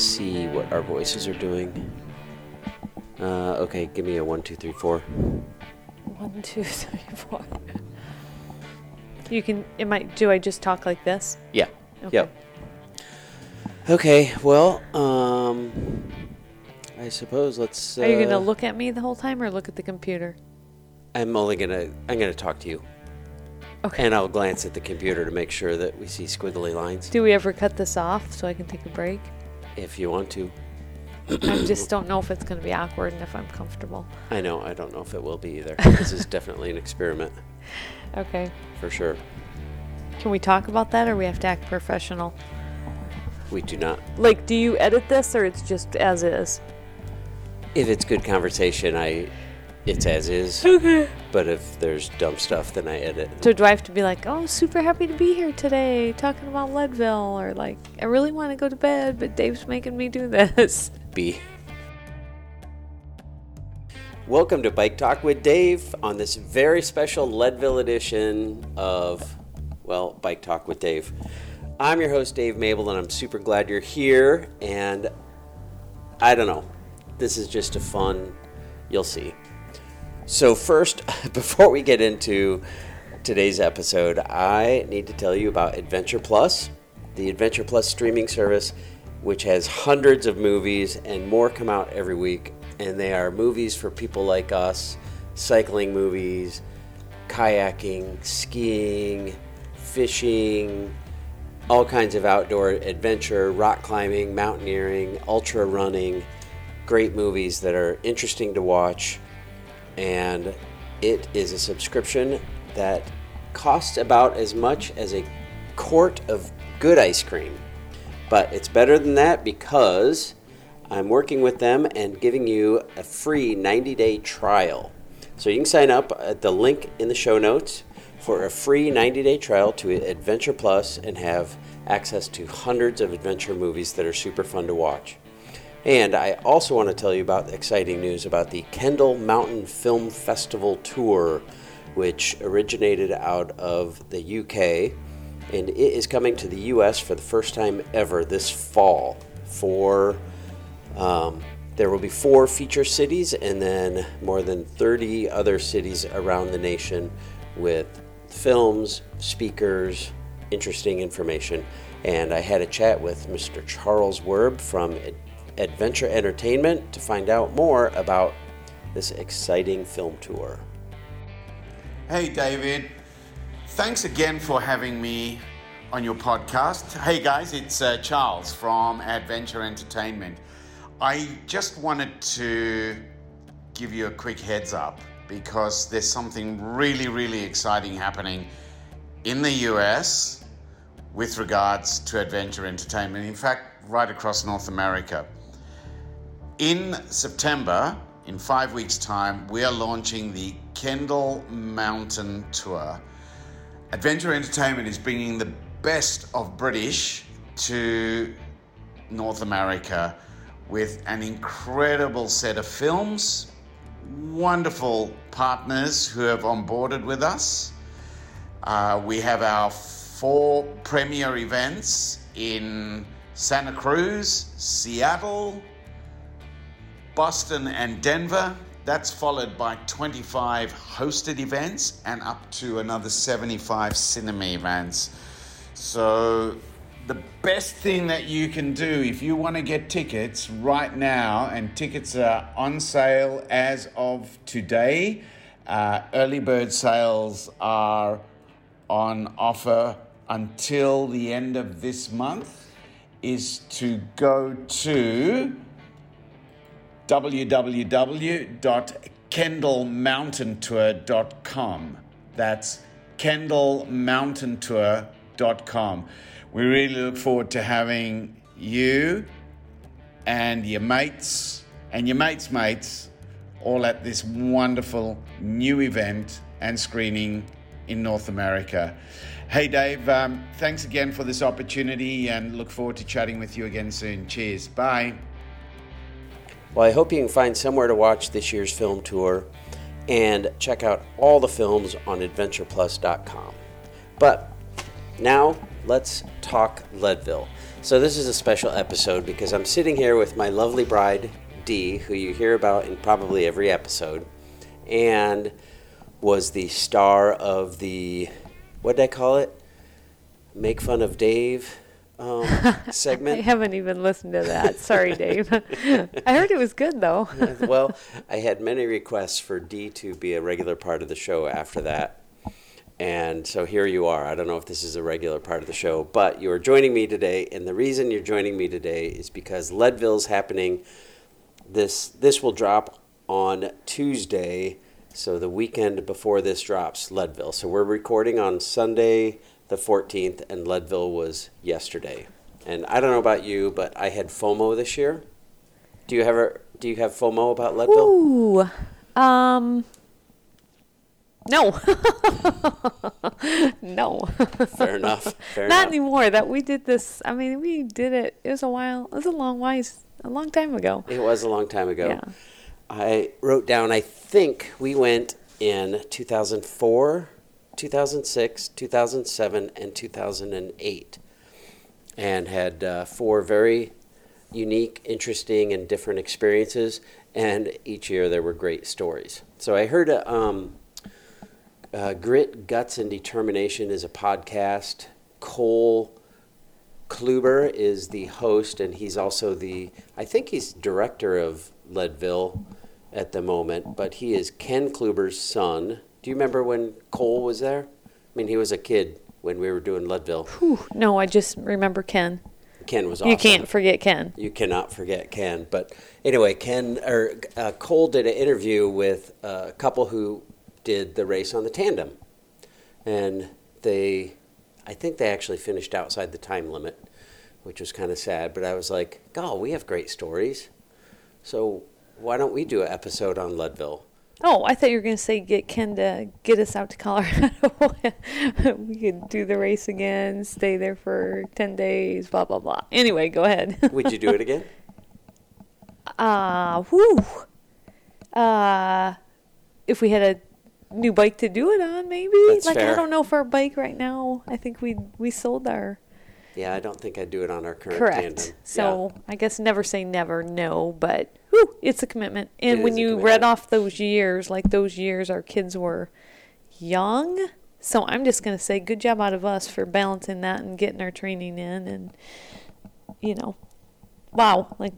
see what our voices are doing. Uh, okay, give me a one, two, three, four. One, two, three, four. You can. It might. Do I just talk like this? Yeah. Okay. Yep. Okay. Well, um, I suppose let's. Uh, Are you gonna look at me the whole time or look at the computer? I'm only gonna. I'm gonna talk to you, Okay. and I'll glance at the computer to make sure that we see squiggly lines. Do we ever cut this off so I can take a break? If you want to. I just don't know if it's gonna be awkward and if I'm comfortable. I know. I don't know if it will be either. this is definitely an experiment Okay. for sure. Can we talk about that or we have to act professional? We do not. Like, do you edit this or it's just as is? If it's good conversation, I. It's as is. Okay. But if there's dumb stuff, then I edit. So do I have to be like, oh, super happy to be here today, talking about Leadville, or like, I really want to go to bed, but Dave's making me do this. B. Welcome to Bike Talk with Dave on this very special Leadville edition of, well, Bike Talk with Dave. I'm your host, Dave Mable, and I'm super glad you're here. And I don't know, this is just a fun, you'll see. So, first, before we get into today's episode, I need to tell you about Adventure Plus, the Adventure Plus streaming service, which has hundreds of movies and more come out every week. And they are movies for people like us, cycling movies, kayaking, skiing, fishing, all kinds of outdoor adventure, rock climbing, mountaineering, ultra running. Great movies that are interesting to watch and it is a subscription that costs about as much as a quart of good ice cream. But it's better than that because I'm working with them and giving you a free 90 day trial. So you can sign up at the link in the show notes for a free 90 day trial to Adventure Plus and have access to hundreds of adventure movies that are super fun to watch. And I also want to tell you about the exciting news about the Kendal Mountain Film Festival Tour, which originated out of the UK. And it is coming to the US for the first time ever this fall. For um, there will be four feature cities and then more than 30 other cities around the nation with films, speakers, interesting information. And I had a chat with Mr. Charles Werb from Adventure Entertainment to find out more about this exciting film tour. Hey, David. Thanks again for having me on your podcast. Hey, guys, it's uh, Charles from Adventure Entertainment. I just wanted to give you a quick heads up because there's something really, really exciting happening in the US with regards to adventure entertainment. In fact, right across North America. In September, in five weeks' time, we are launching the Kendal Mountain Tour. Adventure Entertainment is bringing the best of British to North America with an incredible set of films, wonderful partners who have onboarded with us. Uh, we have our four premier events in Santa Cruz, Seattle, Boston, and Denver. That's followed by 25 hosted events and up to another 75 cinema events. So, the best thing that you can do if you want to get tickets right now, and tickets are on sale as of today, uh, early bird sales are on offer until the end of this month, is to go to www.kendalmountaintour.com. That's kendalmountaintour.com. We really look forward to having you and your mates and your mates' mates all at this wonderful new event and screening in North America. Hey, Dave, um, thanks again for this opportunity and look forward to chatting with you again soon. Cheers. Bye. Well, I hope you can find somewhere to watch this year's film tour and check out all the films on adventureplus.com. But now let's talk Leadville. So, this is a special episode because I'm sitting here with my lovely bride, Dee, who you hear about in probably every episode, and was the star of the, what did I call it? Make Fun of Dave um, segment. I haven't even listened to that. Sorry, Dave. I heard it was good though. well, I had many requests for Dee to be a regular part of the show after that. And so here you are. I don't know if this is a regular part of the show, but you are joining me today. And the reason you're joining me today is because Leadville's happening. This this will drop on Tuesday, so the weekend before this drops, Leadville. So we're recording on Sunday the 14th, and Leadville was yesterday. And I don't know about you, but I had FOMO this year. Do you ever do you have FOMO about Leadville? Ooh. Um. No. no. Fair enough. Fair Not enough. anymore. That we did this. I mean, we did it. It was a while. It was a long ways. A long time ago. It was a long time ago. Yeah. I wrote down, I think we went in 2004, 2006, 2007, and 2008, and had uh, four very unique, interesting, and different experiences. And each year there were great stories. So I heard a, um, uh, Grit, Guts, and Determination is a podcast. Cole Chlouber is the host, and he's also the, I think he's director of Leadville at the moment, but he is Ken Chlouber's son. Do you remember when Cole was there? I mean, he was a kid when we were doing Leadville. Whew. No, I just remember Ken. Ken was awesome. You can't forget Ken. You cannot forget Ken. But anyway, Ken or uh, Cole did an interview with a couple who did the race on the tandem, and they, I think they actually finished outside the time limit, which was kind of sad. But I was like, "Oh, we have great stories, so why don't we do an episode on Leadville?" Oh, I thought you were going to say get Ken to get us out to Colorado. we could do the race again, stay there for 10 days, blah, blah, blah. Anyway, go ahead. Would you do it again? Uh, whoo. Uh, if we had a new bike to do it on, maybe. That's like, fair. I don't know for our bike right now. I think we we sold our. Yeah, I don't think I'd do it on our current Correct. tandem. So I guess never say never, no, but whew, it's a commitment. And It when is a you commitment. read off those years, like those years our kids were young. So I'm just going to say good job out of us for balancing that and getting our training in. And, you know, wow, like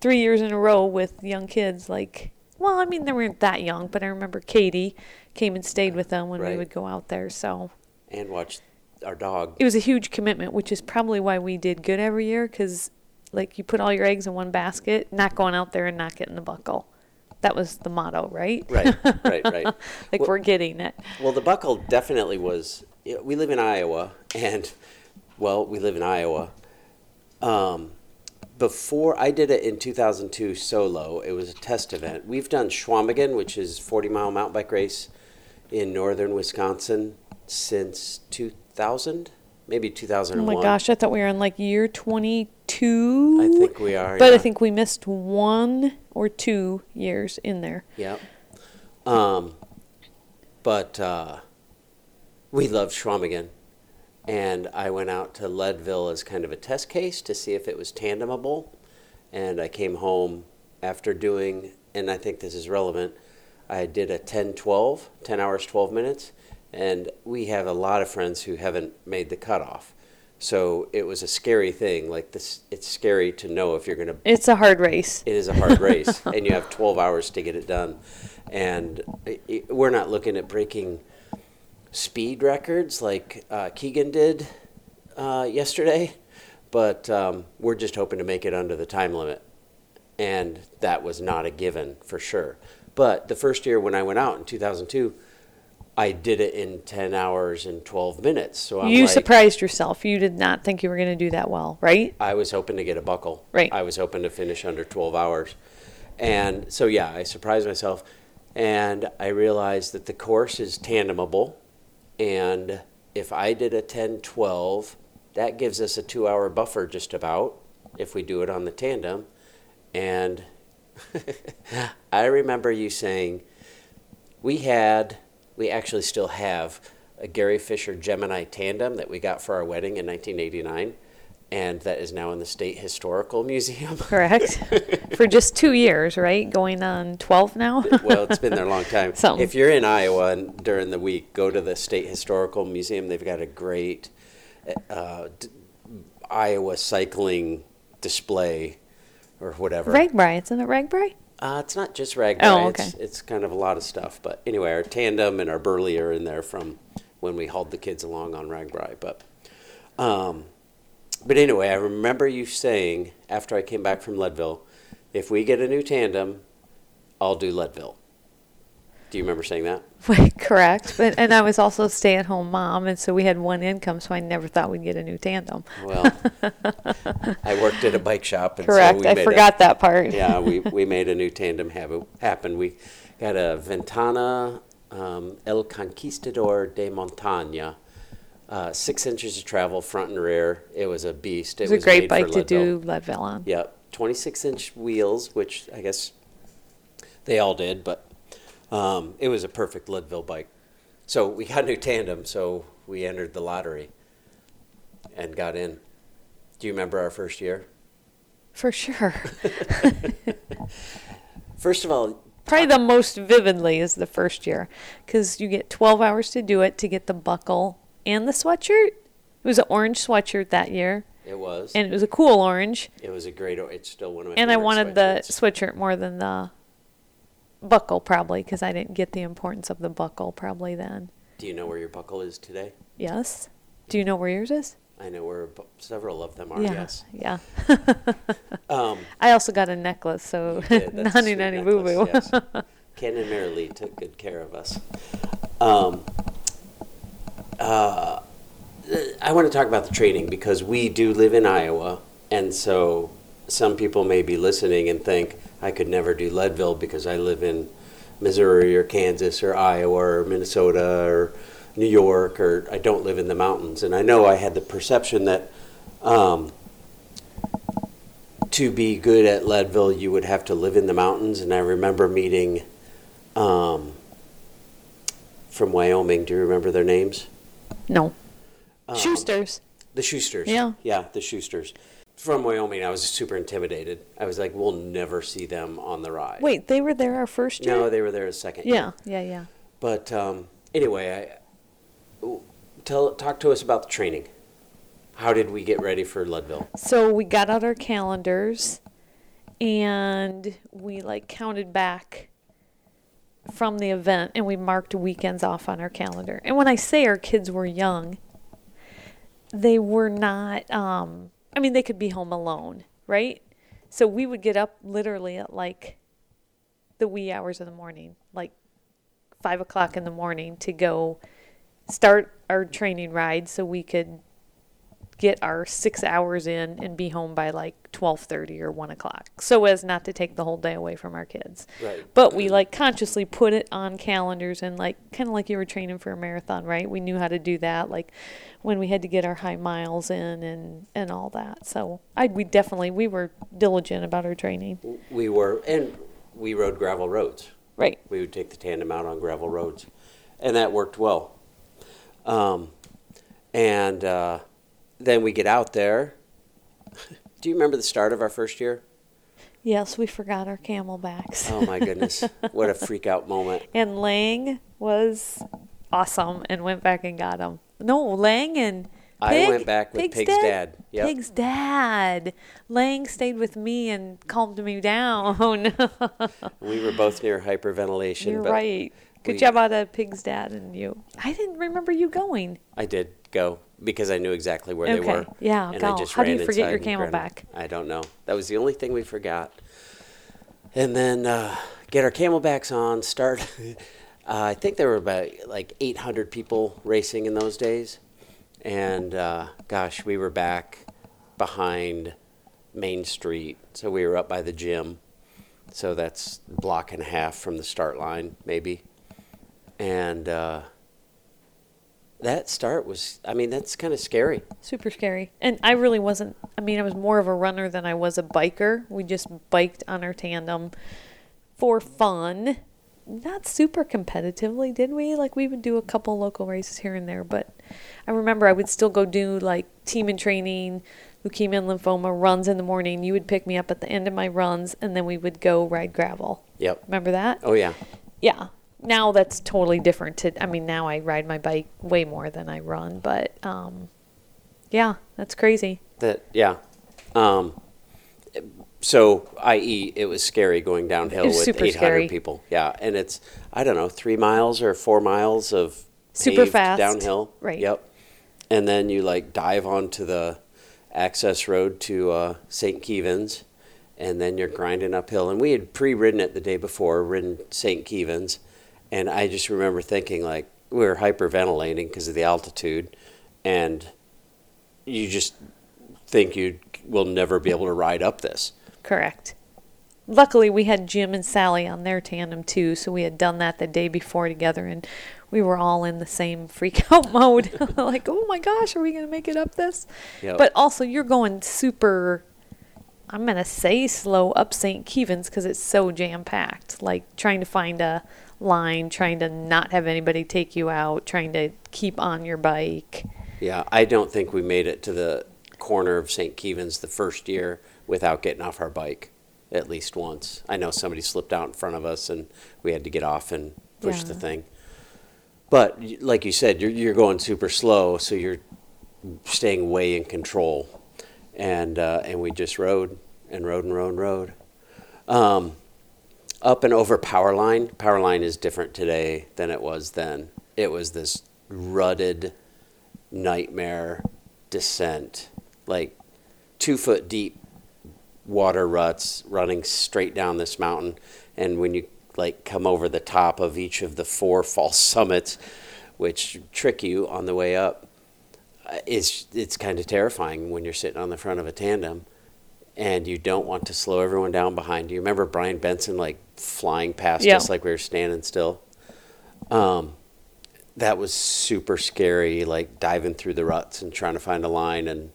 three years in a row with young kids. Like, well, I mean, they weren't that young, but I remember Katie came and stayed with them when Right. we would go out there. So and watch our dog. it was a huge commitment, which is probably why we did good every year. Because, like, you put all your eggs in one basket, not going out there and not getting the buckle. That was the motto, right? Right, right, right. like Well- we're getting it. Well, the buckle definitely was. you know, We live in Iowa, and well, we live in Iowa. Um, before I did it in 2002 solo, it was a test event. We've done Chequamegon, which is 40 mile mountain bike race in northern Wisconsin since 2000, maybe Oh my gosh, I thought we were in like year 22. I think we are. But I think we missed one or two years in there. Yep. Um, but uh, we loved Chequamegon. And I went out to Leadville as kind of a test case to see if it was tandemable. And I came home after doing, and I think this is relevant, I did a 10 12, 10 hours, 12 minutes. And we have a lot of friends who haven't made the cutoff. So it was a scary thing. Like this, it's scary to know if you're going to It's a hard race. it is a hard race, and you have 12 hours to get it done. And i i we're not looking at breaking speed records like uh, Keegan did uh, yesterday, but um, we're just hoping to make it under the time limit. And that was not a given for sure. But the first year when I went out in 2002, I did it in 10 hours and 12 minutes. So I'm you like, surprised yourself. You did not think you were going to do that well, right? I was hoping to get a buckle. Right. I was hoping to finish under 12 hours. And so, yeah, I surprised myself. And I realized that the course is tandemable. And if I did a 10 12, that gives us a two hour buffer just about if we do it on the tandem. And I remember you saying, we had, we actually still have a Gary Fisher Gemini tandem that we got for our wedding in 1989, and that is now in the State Historical Museum. Correct. For just two years, right? Going on 12 now? well, it's been there a long time. Something. If you're in Iowa and during the week, go to the State Historical Museum. They've got a great uh, d- Iowa cycling display or whatever. RAGBRAI. Isn't it RAGBRAI? Uh, it's not just rag. Oh, It's, okay. it's kind of a lot of stuff. But anyway, our tandem and our burley are in there from when we hauled the kids along on RAGBRAI. But, um, but anyway, I remember you saying after I came back from Leadville, if we get a new tandem, I'll do Leadville. Do you remember saying that? Correct. But and I was also a stay-at-home mom, and so we had one income, so I never thought we'd get a new tandem. Well, I worked at a bike shop. And Correct. So we I made a- forgot that part. yeah, we, we made a new tandem have happen. We got a Ventana um, El Conquistador de Montaña, uh, six inches of travel, front and rear. It was a beast. It was a great bike to do Leadville on. Yep, 26 inch wheels, which I guess they all did, but um, it was a perfect Leadville bike. So we got a new tandem, so we entered the lottery and got in. Do you remember our first year? For sure. First of all, Probably the most vividly is the first year because you get 12 hours to do it to get the buckle and the sweatshirt. It was an orange sweatshirt that year, it was. and it was a cool orange. It was a great. It's still one of my. And I wanted the sweatshirt more than the buckle, probably, because I didn't get the importance of the buckle probably then. Do you know where your buckle is today? Yes. Do you know where yours is? I know where bu- several of them are. yeah. Yes. Yeah. Um, I also got a necklace, so you did. That's a nanny nanny boo boo. yes. Ken and Mary Lee took good care of us. Um, uh, I want to talk about the training because we do live in Iowa, and so some people may be listening and think I could never do Leadville because I live in Missouri or Kansas or Iowa or Minnesota or New York or I don't live in the mountains. And I know I had the perception that um, to be good at Leadville, you would have to live in the mountains. And I remember meeting um, from Wyoming. Do you remember their names? no. Um, Schusters. The Schusters. Yeah. Yeah, the Schusters. From Wyoming, I was super intimidated. I was like, we'll never see them on the ride. Wait, they were there our first year? No, they were there a second year. Yeah, yeah, yeah. But um, anyway, I, tell, talk to us about the training. How did we get ready for Leadville? So we got out our calendars and we like counted back from the event and we marked weekends off on our calendar. And when I say our kids were young, they were not um I mean they could be home alone, right? So we would get up literally at like the wee hours of the morning, like five o'clock in the morning to go start our training ride so we could get our six hours in and be home by like 12.30 or 1 o'clock so as not to take the whole day away from our kids Right. but we like consciously put it on calendars and like kind of like you were training for a marathon right we knew how to do that like when we had to get our high miles in and and all that so i we definitely we were diligent about our training We were, and we rode gravel roads. right We would take the tandem out on gravel roads, and that worked well. Um, and uh, then we get out there. Do you remember the start of our first year? yes we forgot our camelbacks Oh my goodness, what a freak out moment! and lang was awesome and went back and got him no lang and I went back with Pig's dad. Yep. Pig's dad. Lang stayed with me and calmed me down. We were both near hyperventilation. You're but right. Good we- job out of Pig's dad and you. I didn't remember you going. I did go because I knew exactly where they Okay. were. Yeah, and go. I just How do you forget your inside and grabbed 'em. camelback? I don't know. That was the only thing we forgot. And then uh, get our camelbacks on. Start. uh, I think there were about like 800 people racing in those days, and uh, gosh, we were back behind Main Street, so we were up by the gym. So that's a block and a half from the start line, maybe. And uh, that start was, I mean, that's kind of scary. Super scary. And I really wasn't, I mean, I was more of a runner than I was a biker. We just biked on our tandem for fun. not super competitively, did we? Like we would do a couple local races here and there, but I remember I would still go do like Team in Training, leukemia and lymphoma runs in the morning. You would pick me up at the end of my runs, and then we would go ride gravel. Yep. Remember that? Oh yeah. Yeah. Now that's totally different. To I mean, now I ride my bike way more than I run, but um, yeah, that's crazy. That yeah. Um, so, i.e., it was scary going downhill with 800 scary. people. Yeah, and it's I don't know three miles or four miles of Super fast. downhill. Right. Yep. And then you like dive onto the access road to uh, St. Kevin's, and then you're grinding uphill. And we had pre-ridden it the day before, ridden St. Kevin's, and I just remember thinking like we were hyperventilating because of the altitude, and you just think you will never be able to ride up this. Correct. Luckily, we had Jim and Sally on their tandem too, so we had done that the day before together, and we were all in the same freak out mode. like, oh my gosh, are we going to make it up this? Yep. But also, you're going super, I'm going to say slow up St. Kevin's because it's so jam packed. Like, trying to find a line, trying to not have anybody take you out, trying to keep on your bike. Yeah, I don't think we made it to the corner of St. Kevin's the first year without getting off our bike at least once. I know somebody slipped out in front of us and we had to get off and push the thing. But y- like you said, you're, you're going super slow, so you're staying way in control. And, uh, and we just rode and rode and rode and rode. Um, up and over power line. Power line is different today than it was then. It was this rutted nightmare descent, like two foot deep water ruts running straight down this mountain. And when you like come over the top of each of the four false summits, which trick you on the way up, uh, it's it's kind of terrifying when you're sitting on the front of a tandem and you don't want to slow everyone down behind you. Remember Brian Benson like flying past Yeah. us like we were standing still? Um, that was super scary, like diving through the ruts and trying to find a line and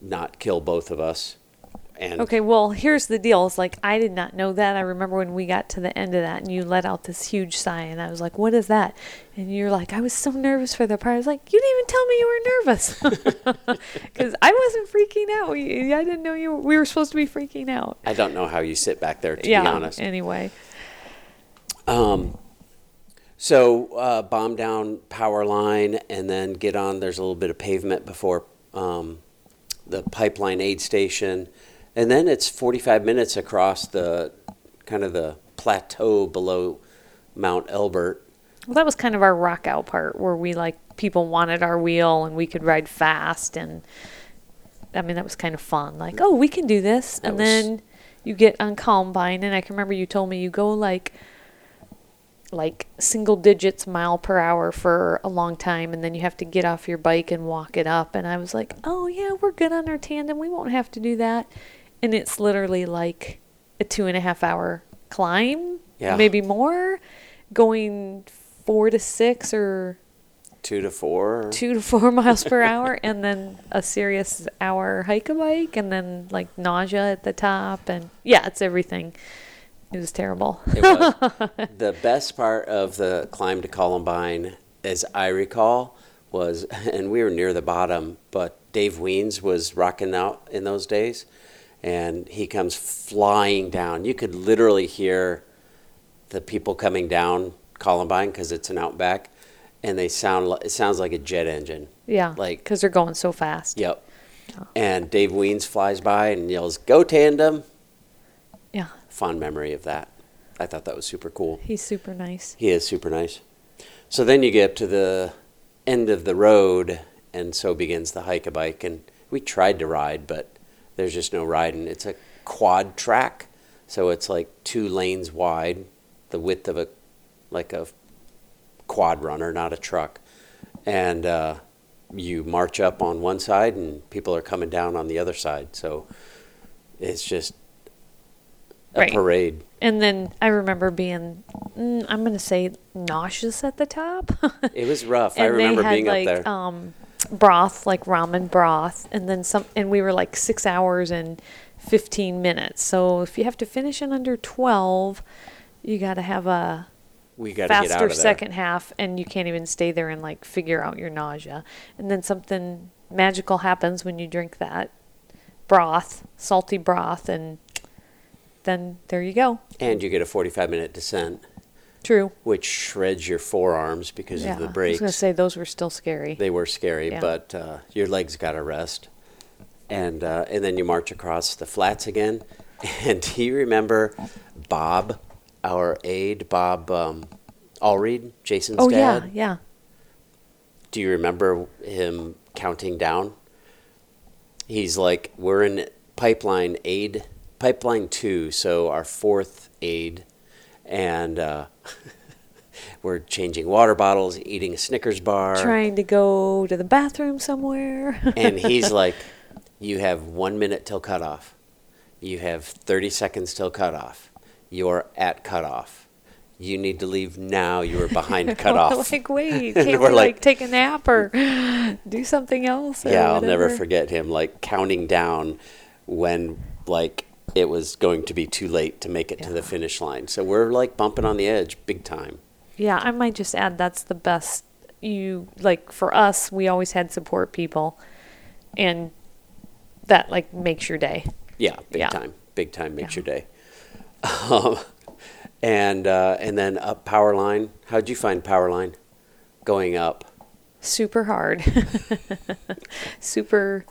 not kill both of us. And Okay, well, here's the deal. It's like I did not know that. I remember when we got to the end of that and you let out this huge sigh, and I was like, What is that? And you're like, I was so nervous for the part. I was like, You didn't even tell me you were nervous. Because I wasn't freaking out. We- I didn't know you we were supposed to be freaking out. I don't know how you sit back there, to yeah, be honest. anyway. Um, so uh, bomb down power line and then get on. There's a little bit of pavement before um, the pipeline aid station, and then it's 45 minutes across the kind of the plateau below Mount Elbert. Well, that was kind of our rock out part where we like people wanted our wheel and we could ride fast and I mean that was kind of fun. Like, oh, we can do this. That and was- then you get on Columbine and I can remember you told me you go like like single digits mile per hour for a long time and then you have to get off your bike and walk it up and I was like, Oh yeah, we're good on our tandem, we won't have to do that and it's literally like a two and a half hour climb. Yeah. Maybe more. Going four to six or Two to four. two to four miles per hour and then a serious hour hike a bike and then like nausea at the top and yeah it's everything it was terrible It was. the best part of the climb to Columbine, as I recall, was, and we were near the bottom, but Dave Wiens was rocking out in those days, and he comes flying down. You could literally hear the people coming down Columbine because it's an outback, and they sound. It sounds like a jet engine. yeah Like because they're going so fast Yep. Oh. And Dave Wiens flies by and yells, "Go tandem!" yeah Fond memory of that. I thought that was super cool. he's super nice He is super nice. So then you get up to the end of the road, and so begins the hike a bike. And we tried to ride, but there's just no riding. It's a quad track, so it's like two lanes wide, the width of a like a quad runner, not a truck. And uh, you march up on one side, and people are coming down on the other side. So it's just a Right. parade. and then i remember being mm, i'm gonna say nauseous at the top It was rough. I remember they had being like up there. um broth like ramen broth and then some and we were like six hours and 15 minutes so if you have to finish in under 12 you got to have a We out faster second half, and you can't even stay there and like figure out your nausea. And then something magical happens when you drink that broth, salty broth, and then there you go. And you get a 45 minute descent, True. which shreds your forearms because of the brakes. I was brakes. gonna say those were still scary. They were scary, Yeah. but uh, your legs got to rest. And, uh, and then you march across the flats again. And do you remember Bob, our aide, Bob um, Allreed, Jason's oh dad? yeah, yeah. Do you remember him counting down? He's like, we're in pipeline aid, pipeline two, so our fourth aid, and uh, we're changing water bottles, eating a Snickers bar, Trying to go to the bathroom somewhere. and he's like, you have one minute till cutoff. You have 30 seconds till cutoff. You're at cutoff. You need to leave now. You are behind cutoff. like, wait, can't we're we like- like take a nap or do something else? Yeah, I'll never forget him like counting down when like it was going to be too late to make it to the finish line. So we're like bumping on the edge big time. Yeah, I might just add that's the best. You like for us, we always had support people, and that like makes your day. Yeah, big Yeah. time. Big time makes Yeah. your day. Um, and uh, and then up power line. How'd you find power line going up? Super hard. Super.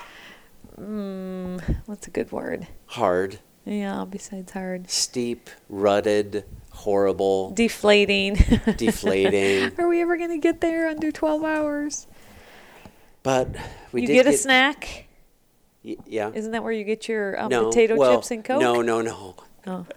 Mm, what's a good word? Hard, Yeah, besides hard. steep, rutted, horrible, Deflating. deflating. Are we ever gonna get there under twelve hours? But we you did get a snack. y- Yeah. Isn't that where you get your um, no, potato well, chips and coke? No, no, no. Oh.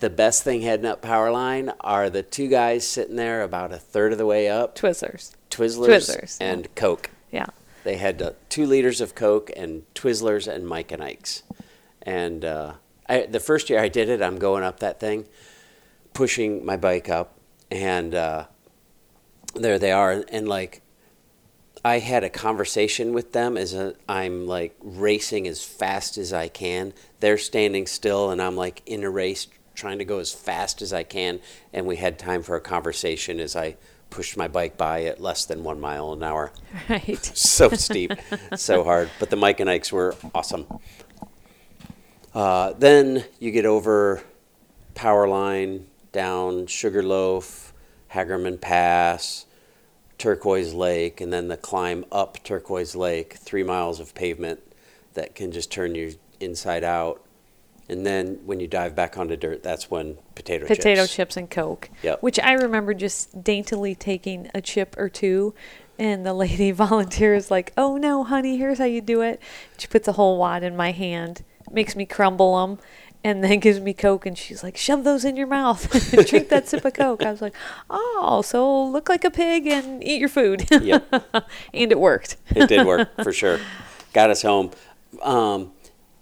The best thing heading up power line are the two guys sitting there about a third of the way up, Twizzlers. Twizzlers, Twizzlers, yeah. and Coke. Yeah. They had uh, two liters of Coke and Twizzlers and Mike and Ike's. And uh, I, the first year I did it, I'm going up that thing, pushing my bike up, and uh, there they are. And, like, I had a conversation with them as I'm like racing as fast as I can. They're standing still, and I'm like in a race trying to go as fast as I can. And we had time for a conversation as I pushed my bike by at less than one mile an hour Right. so steep, so hard. But the Mike and Ikes were awesome. Uh, then you get over Power Line, down Sugarloaf, Hagerman Pass, Turquoise Lake, and then the climb up Turquoise Lake, three miles of pavement that can just turn you inside out. And then when you dive back onto dirt, that's when potato, potato chips. chips and coke Yep. which i remember just daintily taking a chip or two and the lady volunteers like oh no honey here's how you do it she puts a whole wad in my hand makes me crumble them and then gives me coke and she's like shove those in your mouth drink that sip of coke i was like oh so look like a pig and eat your food Yep. and it worked it did work for sure. Got us home. Um,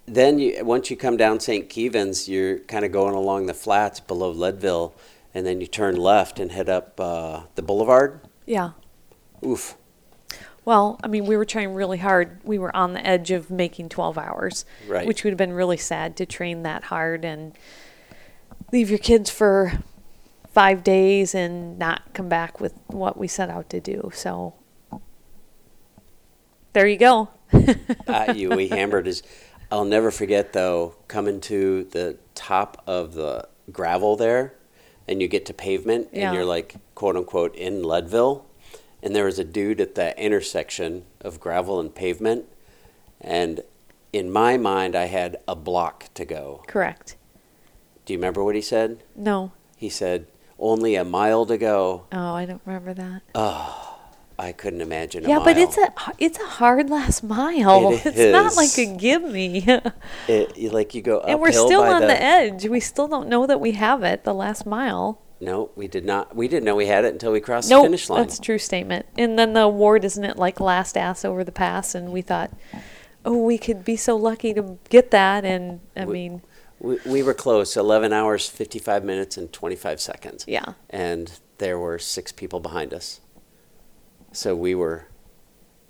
then you, once you come down St. Kevin's, you're kind of going along the flats below Leadville, and then you turn left and head up uh, the boulevard. yeah Oof. Well, I mean, we were trying really hard. We were on the edge of making 12 hours, Right. which would have been really sad to train that hard and leave your kids for five days and not come back with what we set out to do. So there you go. uh, you, we hammered is. I'll never forget though coming to the top of the gravel there, and you get to pavement, Yeah. and you're like quote unquote in Leadville, and there was a dude at the intersection of gravel and pavement, and in my mind I had a block to go. Correct. Do you remember what he said? No. He said only a mile to go. Oh, I don't remember that. Oh I couldn't imagine. A yeah, but it's a it's a hard last mile. It it's not like a give me. It, like you go and we're still on the, the edge. We still don't know that we have it the last mile. No, we did not. We didn't know we had it until we crossed Nope, the finish line. that's a true statement. And then the award isn't it like last ass over the pass? And we thought, oh, we could be so lucky to get that. And I We- mean, We, we were close. Eleven hours, fifty-five minutes, and twenty-five seconds. yeah, And there were six people behind us, so we were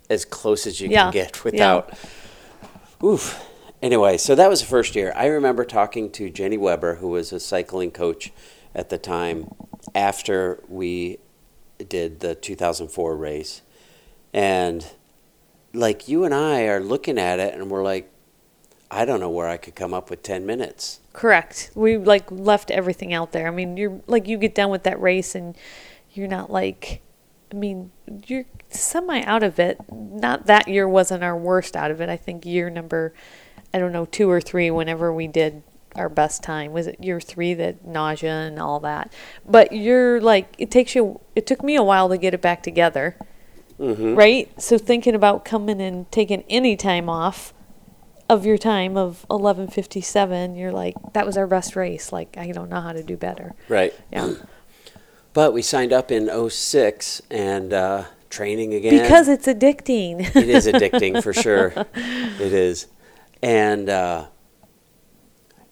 as close as you Yeah, can get yeah. without. Oof. Anyway, so that was the first year. I remember talking to Jenny Weber, who was a cycling coach at the time, after we did the 2004 race, and like you and I are looking at it, and we're like, I don't know where I could come up with 10 minutes. Correct. We like left everything out there. I mean, you're like you get done with that race and you're not like I mean, you're semi out of it. Not that year wasn't our worst out of it. I think year number I don't know, 2 or 3 whenever we did our best time. Was it year 3 that nausea and all that. But you're like it takes you it took me a while to get it back together. Mm-hmm. Right? So thinking about coming and taking any time off of your time of 11:57, you're like that was our best race. Like I don't know how to do better. Right. Yeah. But we signed up in 06 and uh, training again. Because it's addicting. it is addicting for sure. It is. And uh,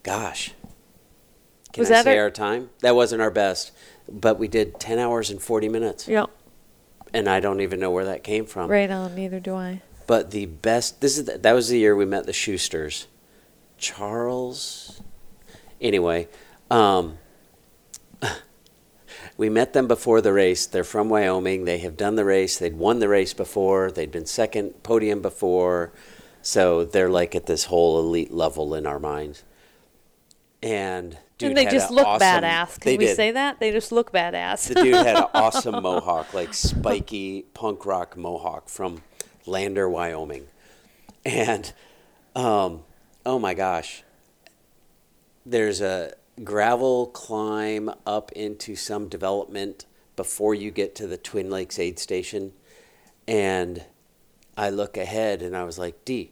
gosh, can Was I that say our- our time? That wasn't our best, but we did 10 hours and 40 minutes. yeah. And I don't even know where that came from. Right on, neither do I. But the best, this is the, that was the year we met the Schusters. Charles. Anyway, um, we met them before the race. They're from Wyoming. They have done the race. They'd won the race before. They'd been second podium before. So they're like at this whole elite level in our minds. And dude and they had just look awesome- badass. Can we did. say that? They just look badass. The dude had an awesome mohawk, like spiky punk rock mohawk from Lander, Wyoming. And um, oh my gosh, there's a gravel climb up into some development before you get to the Twin Lakes aid station. And I look ahead and I was like, Dee,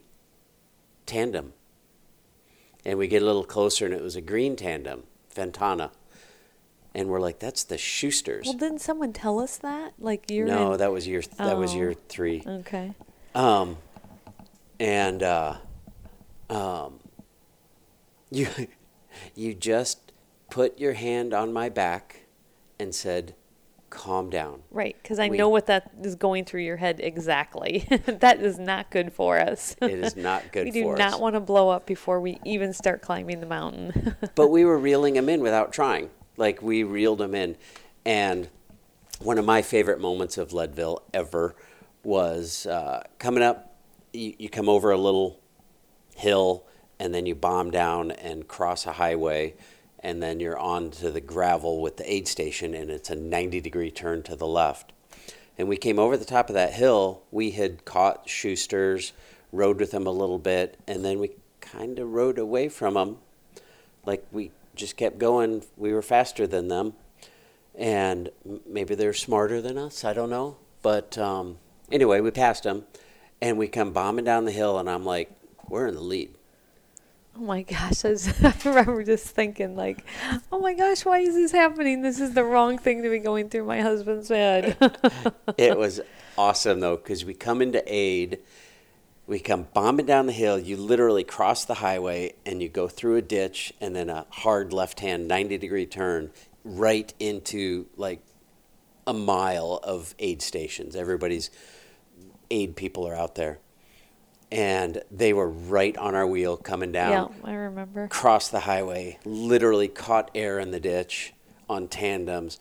tandem. And we get a little closer and it was a green tandem, Ventana. And we're like, that's the Schusters. well, didn't someone tell us that? Like you're no, in- that was year that was Oh. year three. Okay. Um, and uh, um, you you just put your hand on my back and said, "Calm down." Right, because I We- know what that is going through your head exactly. that is not good for us. It is not good we do not us. want to blow up before we even start climbing the mountain. but we were reeling them in without trying. Like we reeled them in, and one of my favorite moments of Leadville ever was uh, coming up. You, you come over a little hill, and then you bomb down and cross a highway, and then you're on to the gravel with the aid station, and it's a 90 degree turn to the left. And we came over the top of that hill. We had caught Schusters, rode with them a little bit, and then we kind of rode away from them like we just kept going. We were faster than them, and maybe they're smarter than us. I don't know. But um, anyway, we passed them, and we come bombing down the hill, and I'm like, we're in the lead. Oh my gosh, I, was, I remember just thinking like, oh my gosh, why is this happening? This is the wrong thing to be going through my husband's head. it was awesome though because we come into aid we come bombing down the hill you literally cross the highway and you go through a ditch and then a hard left hand 90 degree turn right into like a mile of aid stations everybody's aid people are out there and they were right on our wheel coming down yeah, I remember. crossed the highway, literally caught air in the ditch on tandems,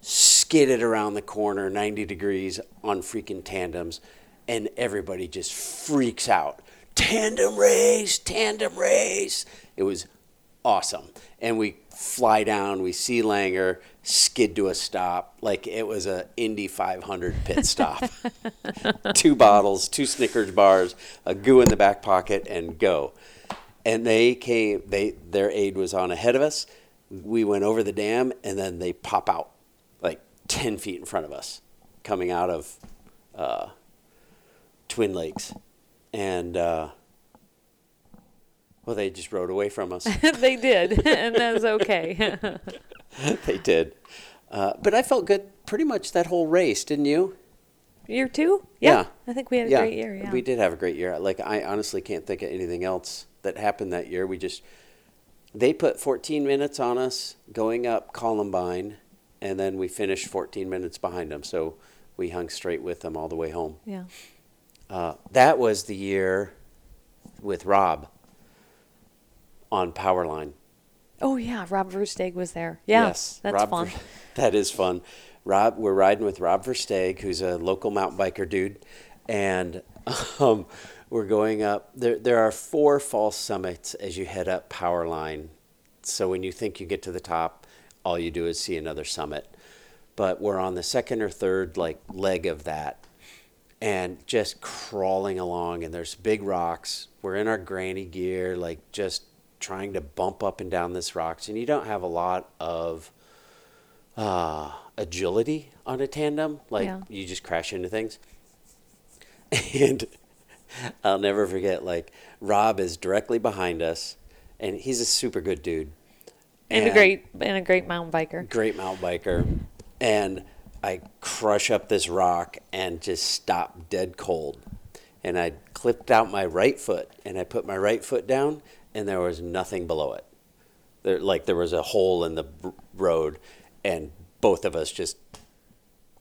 skidded around the corner 90 degrees on freaking tandems, and everybody just freaks out. Tandem race, tandem race. It was awesome. And we fly down, we see Langer, skid to a stop. Like it was a Indy 500 pit stop. two bottles, two Snickers bars, a goo in the back pocket, and go. And they came. They their aid was on ahead of us. We went over the dam, and then they pop out like ten feet in front of us, coming out of uh, Twin Lakes, and uh, well, they just rode away from us. they did, and that's okay. they did, uh, but I felt good pretty much that whole race, didn't you? year two? Yeah. I think we had a great year. Yeah. We did have a great year. Like I honestly can't think of anything else that happened that year. We just they put 14 minutes on us going up Columbine, and then we finished 14 minutes behind them. So we hung straight with them all the way home. Yeah. Uh, that was the year with Rob on Powerline. Oh yeah, Rob Versteeg was there. Yeah, yes, that's Rob fun. Ver- that is fun. Rob, we're riding with Rob Versteeg, who's a local mountain biker dude, and um, we're going up. There, there are four false summits as you head up Powerline. So when you think you get to the top, all you do is see another summit. But we're on the second or third like leg of that, and just crawling along. And there's big rocks. We're in our granny gear, like just trying to bump up and down this rocks, and you don't have a lot of uh, agility on a tandem. Like Yeah. you just crash into things. And I'll never forget, like Rob is directly behind us, and he's a super good dude. And, a great and a great mountain biker. great mountain biker. And I crush up this rock and just stop dead cold. And I clipped out my right foot and I put my right foot down and there was nothing below it. There, like there was a hole in the b- road and both of us just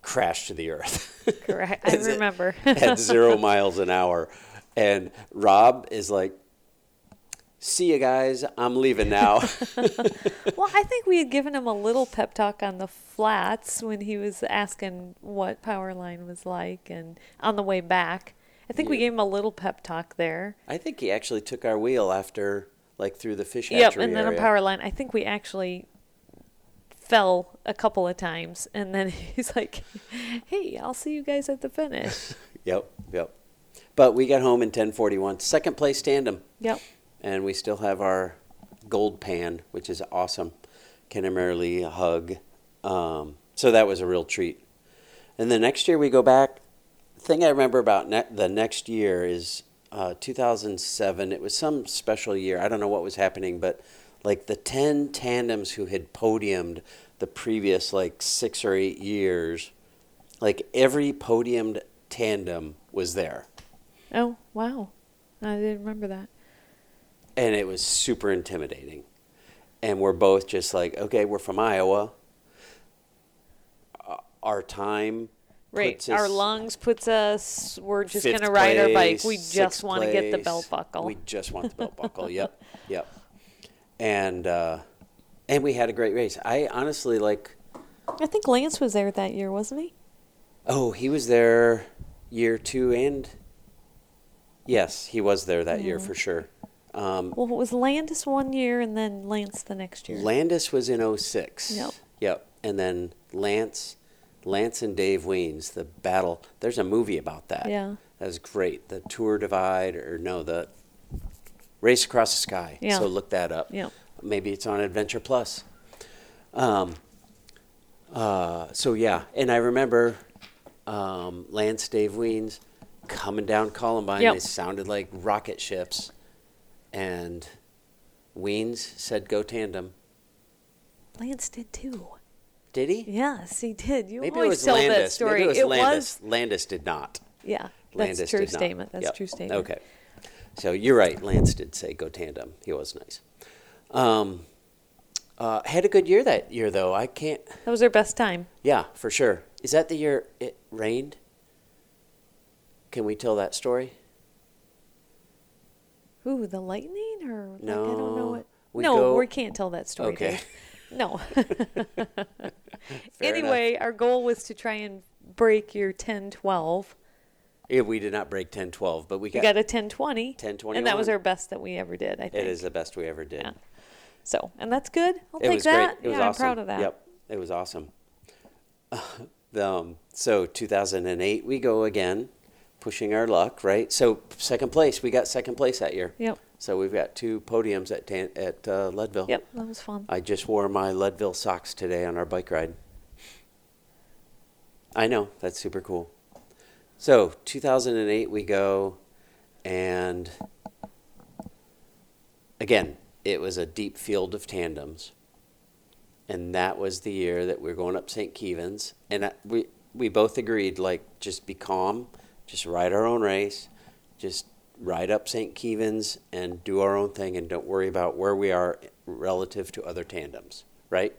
crashed to the earth. Correct. I remember. at zero miles an hour. And Rob is like, see you guys, I'm leaving now. well, I think we had given him a little pep talk on the flats when he was asking what Powerline was like, and on the way back. I think we gave him a little pep talk there. I think he actually took our wheel after, like, through the fish Yep, hatchery and then area. a power line. I think we actually fell a couple of times, and then he's like, "Hey, I'll see you guys at the finish." Yep, yep. But we got home in 1041, second place tandem, yep. and we still have our gold pan, which is awesome. Kennemerly hug. Um, so that was a real treat. And the next year we go back. Thing I remember about ne- the next year is uh, 2007. It was some special year. I don't know what was happening, but like the 10 tandems who had podiumed the previous like six or eight years, like every podiumed tandem was there. Oh wow, I didn't remember that. and it was super intimidating. And we're both just like, okay, we're from Iowa. Our time, Right, our lungs puts us. We're just gonna ride our bike. We just want to get the belt buckle. We just want the belt buckle. Yep, yep. And uh, and we had a great race. I honestly like. I think Lance was there that year, wasn't he? Oh, he was there year two and. Yes, he was there that year for sure. Um, Well, it was Landis one year, and then Lance the next year. Landis was in 06. Yep. Yep. And then Lance, Lance and Dave Wiens, the battle. There's a movie about that. Yeah. That was great. The Tour Divide, or no, the Race Across the Sky. Yeah. So look that up. Yep. Maybe it's on Adventure Plus. Um, uh, so yeah, and I remember um, Lance, Dave Wiens coming down Columbine. Yep. They sounded like rocket ships. And Wiens said, go tandem. Lance did too. Did he? Yes, he did. You Maybe it always was tell Landis. that story. Maybe it was Landis. Landis did not. yeah, that's Landis true did not. statement. That's Yep. true statement. Okay. So you're right. Lance did say go tandem. He was nice. Um, uh, had a good year that year, though. I can't. That was our best time. Yeah, for sure. Is that the year it rained? Can we tell that story? Ooh, the lightning, or like, I don't know what. we no, go- we can't tell that story. Okay. No. Anyway, our goal was to try and break your 10 12. Yeah, we did not break 10 12, but we We got, got a 10 20. 10, And that was our best that we ever did, I think. It is the best we ever did. Yeah. So, and that's good. I'll It take was that. great. It was yeah, awesome. I'm proud of that. Yep, it was awesome. um, so 2008, we go again, pushing our luck, right? So second place, we got second place that year. Yep. So we've got two podiums at Tan- at uh, Leadville. Yep, that was fun. I just wore my Leadville socks today on our bike ride. I know that's super cool. So 2008, we go, and again, it was a deep field of tandems, and that was the year that we are going up St. Kevin's, and I, we we both agreed like just be calm, just ride our own race, just ride up St. Kevin's and do our own thing, and don't worry about where we are relative to other tandems, right?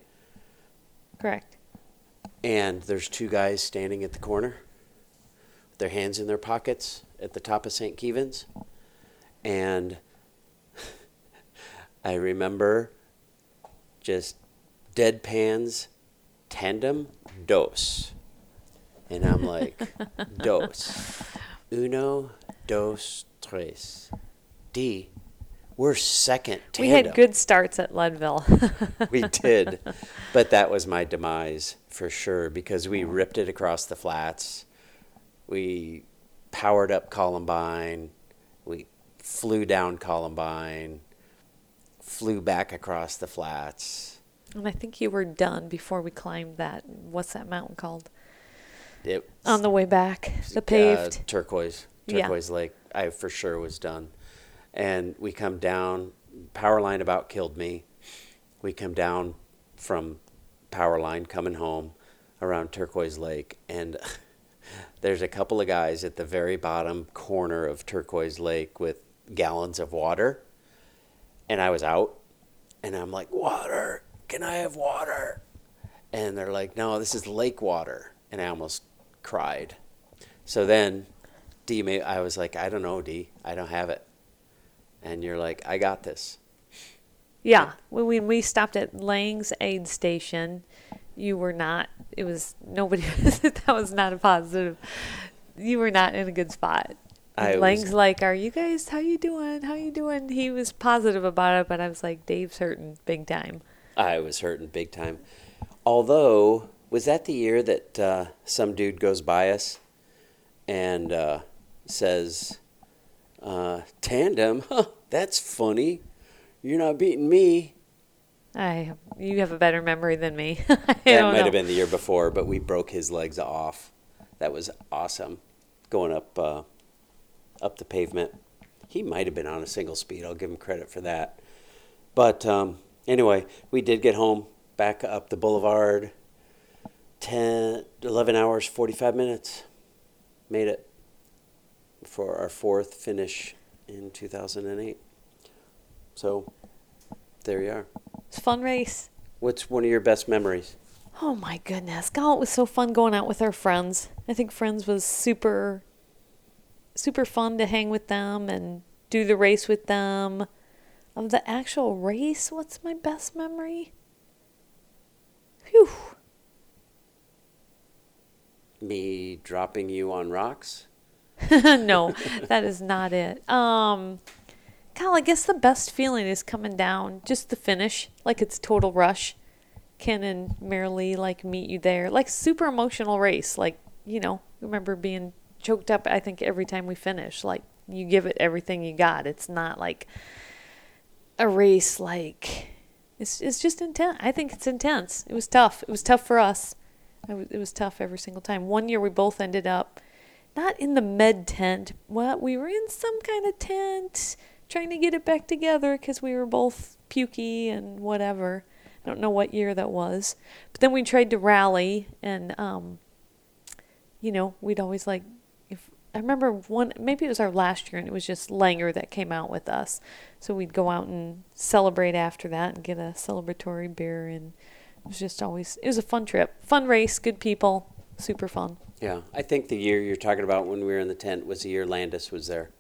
Correct. And there's two guys standing at the corner, with their hands in their pockets at the top of St. Kevin's. And I remember just deadpans tandem dos. And I'm like, dos. Uno, dos, tres. D. We're second We had good starts at Leadville. we did. But that was my demise for sure because we ripped it across the flats. We powered up Columbine. We flew down Columbine, flew back across the flats. and I think you were done before we climbed that. What's that mountain called? It On the way back, the uh, paved. turquoise, Yeah. turquoise lake. I for sure was done. And we come down. Power line about killed me. We come down from power line coming home around Turquoise Lake, and there's a couple of guys at the very bottom corner of Turquoise Lake with gallons of water, and I was out, and I'm like, water, can I have water? And they're like, no, this is lake water, and I almost cried. So then, Dee, may, I was like, I don't know, Dee, I don't have it, and you're like, I got this. Yeah, when we, we stopped at Lang's aid station, you were not. It was nobody. that was not a positive. You were not in a good spot. I And was- Lang's like, "Are you guys? How you doing? How you doing?" He was positive about it, but I was like, "Dave's hurting big time." I was hurting big time. Although, was that the year that uh, some dude goes by us and uh, says, uh, "Tandem, huh, that's funny. You're not beating me." I you have a better memory than me. That might know. have been the year before, but we broke his legs off. That was awesome. Going up uh, up the pavement. He might have been on a single speed. I'll give him credit for that. But um, anyway, we did get home back up the boulevard. 10, 11 hours, 45 minutes. Made it for our fourth finish in 2008. So there you are. It's a fun race. What's one of your best memories? Oh my goodness. God, it was so fun going out with our friends. I think friends was super super fun to hang with them and do the race with them. Of the actual race, what's my best memory? Phew. Me dropping you on rocks? no, that is not it. Um God, I guess the best feeling is coming down, just the finish, like it's total rush. Ken and Merilee like meet you there, like super emotional race. Like you know, remember being choked up. I think every time we finish, like you give it everything you got. It's not like a race like it's it's just intense. I think it's intense. It was tough. It was tough for us. It was tough every single time. One year we both ended up not in the med tent. Well, we were in some kind of tent trying to get it back together because we were both pukey and whatever. I don't know what year that was. But then we tried to rally and, um, you know, we'd always like, if I remember one, maybe it was our last year and it was just Langer that came out with us. So we'd go out and celebrate after that and get a celebratory beer. And it was just always, it was a fun trip. Fun race, good people, super fun. Yeah, I think the year you're talking about when we were in the tent was the year Landis was there.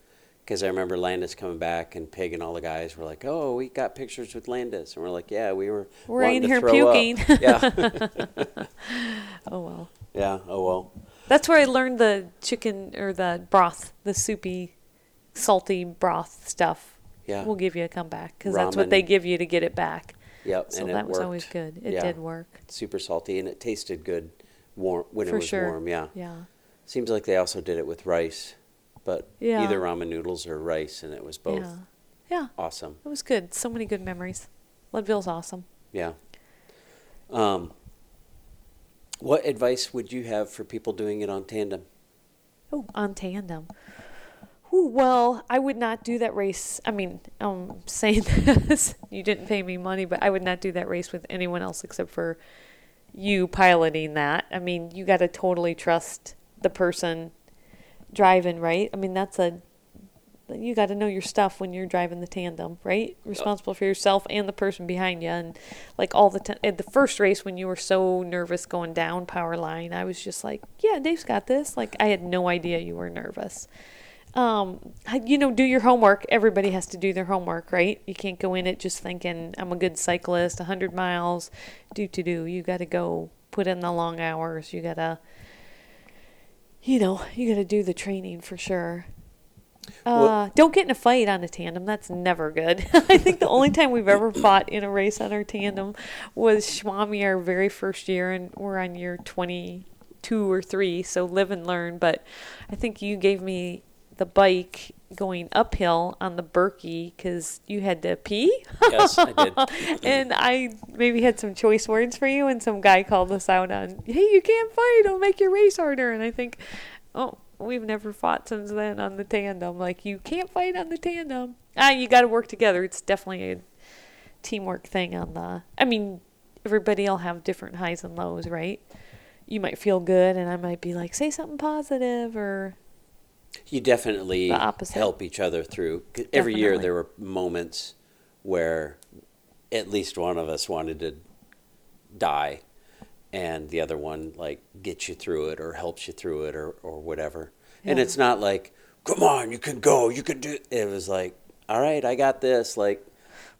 Because I remember Landis coming back and Pig and all the guys were like, "Oh, we got pictures with Landis," and we're like, "Yeah, we were We're in here throw up." puking. yeah, Oh, well. yeah. Oh well. That's where I learned the chicken or the broth, the soupy, salty broth stuff. Yeah. We'll give you a comeback because that's what they give you to get it back. Yep. So and that was worked. always good. It Yeah. did work. Super salty, and it tasted good, warm when it was sure. warm. Yeah. Yeah. Seems like they also did it with rice, but Yeah. either ramen noodles or rice, and it was both Yeah. Yeah. awesome. It was good. So many good memories. Leadville's awesome. Yeah. Um, what advice would you have for people doing it on tandem? Oh, on tandem. Ooh, well, I would not do that race. I mean, I'm saying this. You didn't pay me money, but I would not do that race with anyone else except for you piloting that. I mean, you got to totally trust the person driving, right? I mean, that's a you got to know your stuff when you're driving the tandem, right? Responsible for yourself and the person behind you, and like all the time. At the first race, when you were so nervous going down power line, I was just like, "Yeah, Dave's got this." Like I had no idea you were nervous. Um, you know, do your homework. Everybody has to do their homework, right? You can't go in it just thinking I'm a good cyclist, 100 miles, do to do. You got to go put in the long hours. You got to, you know, you got to do the training for sure. Uh, don't get in a fight on a tandem. That's never good. I think the only time we've ever fought in a race on our tandem was Schwami our very first year, and we're on year 22 or 3, so live and learn. But I think you gave me the bike going uphill on the Berkey because you had to pee. Yes, I did. and I maybe had some choice words for you, and some guy called us out on, hey, you can't fight, it'll make your race harder. And I think, oh, we've never fought since then on the tandem. Like, you can't fight on the tandem. Ah, you got to work together. It's definitely a teamwork thing on the, I mean, everybody will have different highs and lows, right? You might feel good, and I might be like, say something positive, or You definitely The opposite. help each other through. Every year there were moments where at least one of us wanted to die and the other one like gets you through it or helps you through it or, or whatever. And it's not like, come on, you can go, you can do it. was like, all right, I got this. Like,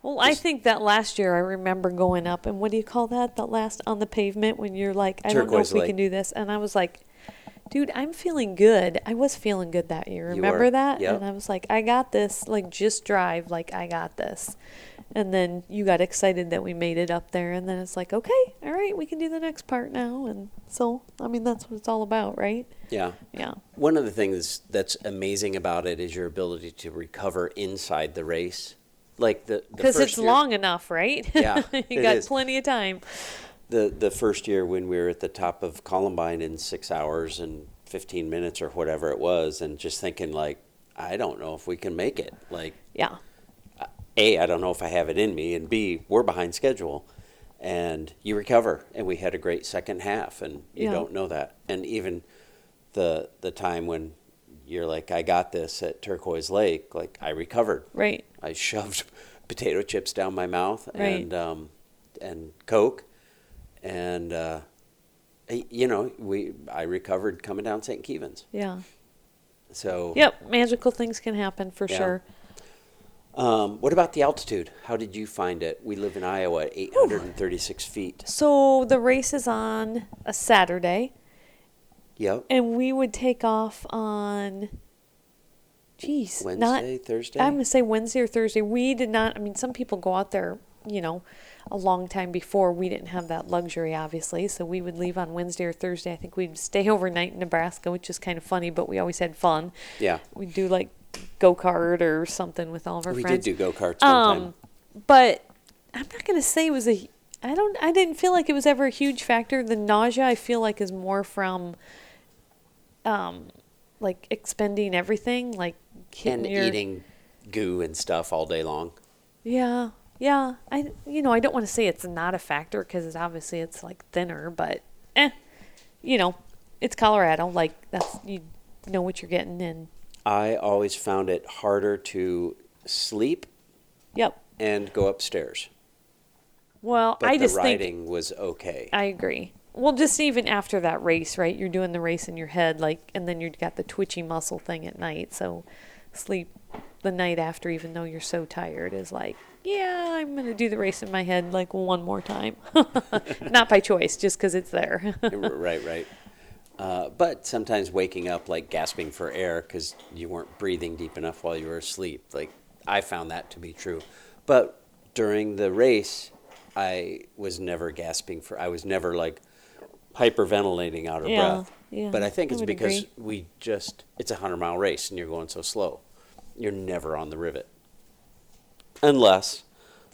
Well, I think that last year I remember going up and what do you call that? The last on the pavement when you're like, I don't know if we Lake. can do this. And I was like, dude, I'm feeling good. I was feeling good that year. Remember that? Yep. And I was like, I got this. Like, just drive. Like, I got this. And then you got excited that we made it up there. And then it's like, okay, all right, we can do the next part now. And so, I mean, that's what it's all about, right? yeah. Yeah. One of the things that's amazing about it is your ability to recover inside the race. Like the Because it's year- long enough, right? Yeah, you got is. plenty of time. The the first year when we were at the top of Columbine in six hours and fifteen minutes or whatever it was, and just thinking like, I don't know if we can make it. Like, Yeah. a, I don't know if I have it in me, and b, we're behind schedule, and you recover, and we had a great second half, and you Yeah. don't know that, and even the the time when you're like, I got this at Turquoise Lake, like I recovered. Right. I shoved potato chips down my mouth Right. and um, and Coke, and uh, you know we I recovered coming down St. Kevin's. Yeah. So Yep. Magical things can happen for Yeah. sure. Um, what about the altitude? How did you find it? We live in Iowa at 836 feet. So the race is on a Saturday, Yep. and we would take off on. Geez, not. Wednesday, Thursday. I'm gonna say Wednesday or Thursday. We did not. I mean, some people go out there, you know, a long time before. We didn't have that luxury, obviously. So we would leave on Wednesday or Thursday. I think we'd stay overnight in Nebraska, which is kind of funny, but we always had fun. Yeah. We'd do like go kart or something with all of our we friends. We did do go karts. Um, but I'm not gonna say it was a. I don't. I didn't feel like it was ever a huge factor. The nausea I feel like is more from, um, like expending everything, like And your, eating goo and stuff all day long. Yeah, yeah. I you know I don't want to say it's not a factor because it's obviously it's like thinner, but eh, you know, it's Colorado. Like that's you know what you're getting in. I always found it harder to sleep Yep. and go upstairs. Well, But I the just think was okay. I agree. Well, just even after that race, right? You're doing the race in your head, like, and then you've got the twitchy muscle thing at night. So, sleep the night after, even though you're so tired, is like, yeah, I'm gonna do the race in my head like one more time, not by choice, just because it's there. Right, right. Uh, but sometimes waking up like gasping for air because you weren't breathing deep enough while you were asleep. Like I found that to be true. But during the race, I was never gasping for. I was never like hyperventilating out of Yeah, breath. yeah, But I think I it's because agree. we just it's a hundred mile race and you're going so slow. You're never on the rivet unless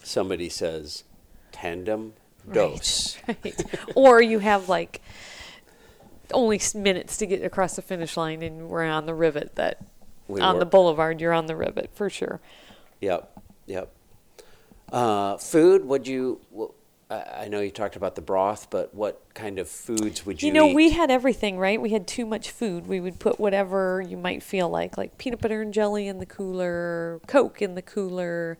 somebody says tandem dose. right. Or you have like only s- minutes to get across the finish line, and we're on the rivet. That We on were. the boulevard, you're on the rivet for sure. Yep, yep. Uh, food? Would you? wh- I I know you talked about the broth, but what kind of foods would you? You know, eat? we had everything, right? We had too much food. We would put whatever you might feel like, like peanut butter and jelly in the cooler, Coke in the cooler,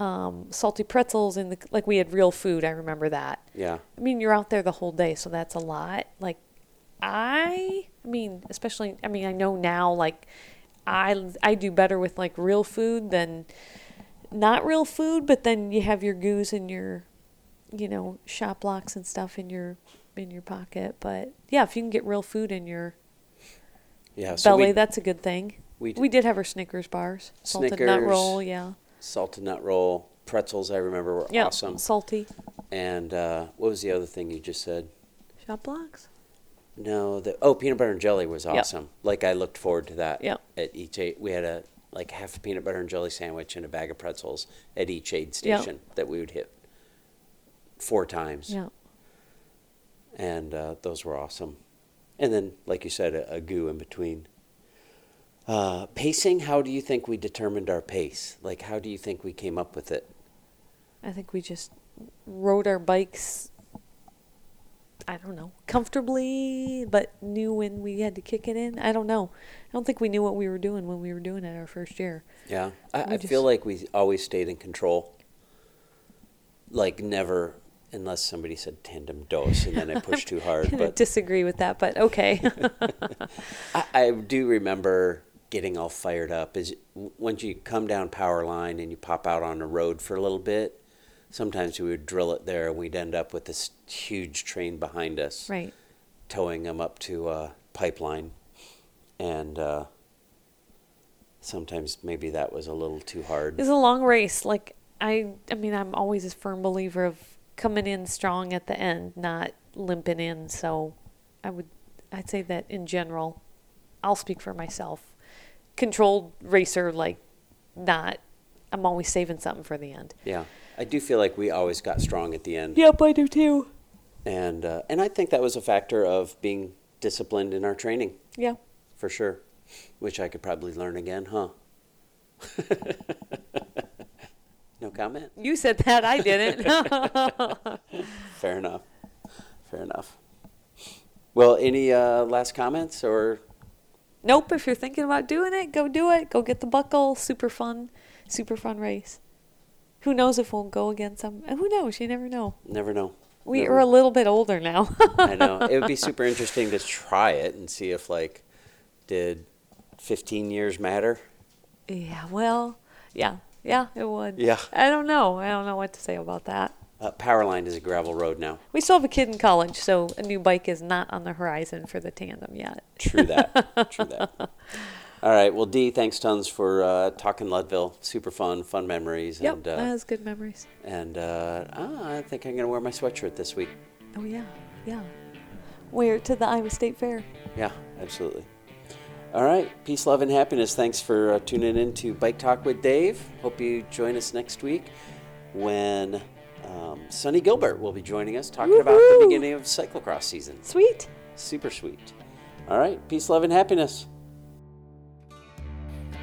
um, salty pretzels in the like. We had real food. I remember that. Yeah, I mean, you're out there the whole day, so that's a lot. Like, I, I mean, especially, I mean, I know now, like, I I do better with like real food than not real food, but then you have your goose and your you know, Shot Bloks and stuff in your in your pocket. But yeah, if you can get real food in your Yeah. So belly, we, that's a good thing. we We, did have our Snickers bars, salted nut roll, yeah, salted nut roll, pretzels. I remember were yeah, awesome. salty And uh, what was the other thing you just said? Shot Bloks. No, the oh peanut butter and jelly was Yep. awesome. Like I looked forward to that. Yep. At each aid, we had a like half a peanut butter and jelly sandwich and a bag of pretzels at each aid Yep. station that we would hit four times. Yeah, and uh, those were awesome. And then, like you said, a, a goo in between. Uh, pacing. How do you think we determined our pace? Like, how do you think we came up with it? I think we just rode our bikes. I don't know, comfortably, but knew when we had to kick it in. I don't know. I don't think we knew what we were doing when we were doing it our first year. Yeah, I, I feel like we always stayed in control. Like never, unless somebody said tandem dose, and then I pushed too hard. But disagree with that, but okay. I, I do remember getting all fired up. Is once you come down power line and you pop out on the road for a little bit. Sometimes we would drill it there, and we'd end up with this huge train behind us. right. towing them up to a pipeline, and uh, sometimes maybe that was a little too hard. It's a long race. Like I, I mean, I'm always a firm believer of coming in strong at the end, not limping in. So, I would, I'd say that in general, I'll speak for myself. Controlled racer, like, not. I'm always saving something for the end. Yeah, I do feel like we always got strong at the end, Yep, I do too. and uh, and I think that was a factor of being disciplined in our training Yeah. for sure, which I could probably learn again, huh? no comment. You said that. I didn't. Fair enough. Fair enough. Well, any uh, last comments or nope. If you're thinking about doing it, go do it. Go get the buckle. Super fun. Super fun race. Who knows if we'll go again some? Who knows? You never know. never know. We Never are a little bit older now. I know. It would be super interesting to try it and see if like did 15 years matter? yeah, well, yeah, yeah, it would. Yeah. I don't know. I don't know what to say about that. Uh, Powerline is a gravel road now. We still have a kid in college, so a new bike is not on the horizon for the tandem yet. True that. True that. All right. Well, Dee, thanks tons for uh, talking Leadville. Super fun, fun memories. Yep, and that uh, has good memories. and uh, ah, I think I'm going to wear my sweatshirt this week. Oh yeah, yeah. Wear it to the Iowa State Fair. Yeah, absolutely. All right. Peace, love, and happiness. Thanks for uh, tuning in to Bike Talk with Dave. Hope you join us next week when um, Sonny Gilbert will be joining us talking about the beginning of cyclocross season. Sweet. Super sweet. All right. Peace, love, and happiness.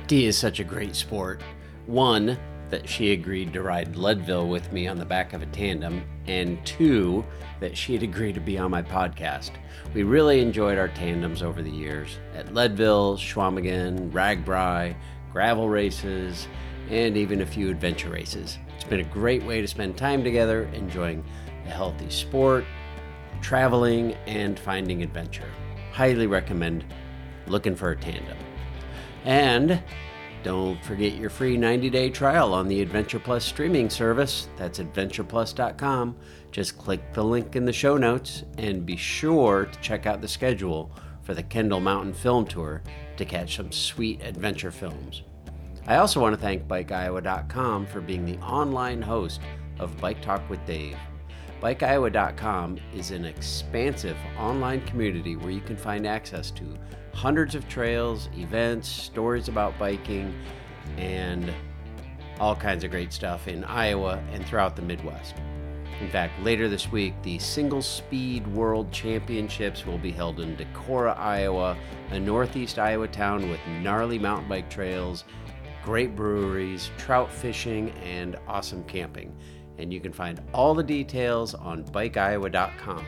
Dee is such a great sport. One, that she agreed to ride Leadville with me on the back of a tandem, and two, that she had agreed to be on my podcast. We really enjoyed our tandems over the years at Leadville, Chequamegon, RAGBRAI, gravel races, and even a few adventure races. It's been a great way to spend time together, enjoying a healthy sport, traveling, and finding adventure. Highly recommend looking for a tandem. And don't forget your free 90 day trial on the Adventure Plus streaming service. That's adventureplus.com. Just click the link in the show notes and be sure to check out the schedule for the Kendal Mountain Film Tour to catch some sweet adventure films. I also want to thank BikeIowa.com for being the online host of Bike Talk with Dave. BikeIowa.com is an expansive online community where you can find access to hundreds of trails, events, stories about biking, and all kinds of great stuff in Iowa and throughout the Midwest. In fact, later this week, the Single Speed World Championships will be held in Decorah, Iowa, a northeast Iowa town with gnarly mountain bike trails, great breweries, trout fishing, and awesome camping. And you can find all the details on bikeiowa.com.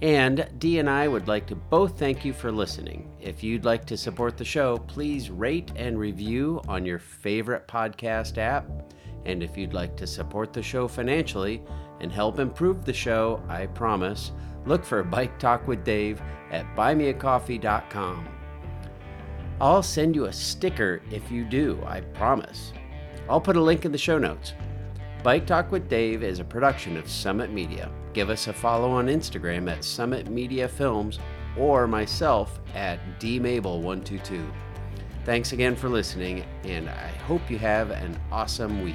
And Dee and I would like to both thank you for listening. If you'd like to support the show, please rate and review on your favorite podcast app. And if you'd like to support the show financially and help improve the show, I promise, look for Bike Talk with Dave at buymeacoffee.com. I'll send you a sticker if you do, I promise. I'll put a link in the show notes. Bike Talk with Dave is a production of Summit Media. Give us a follow on Instagram at Summit Media Films or myself at dmable122. Thanks again for listening, and I hope you have an awesome week.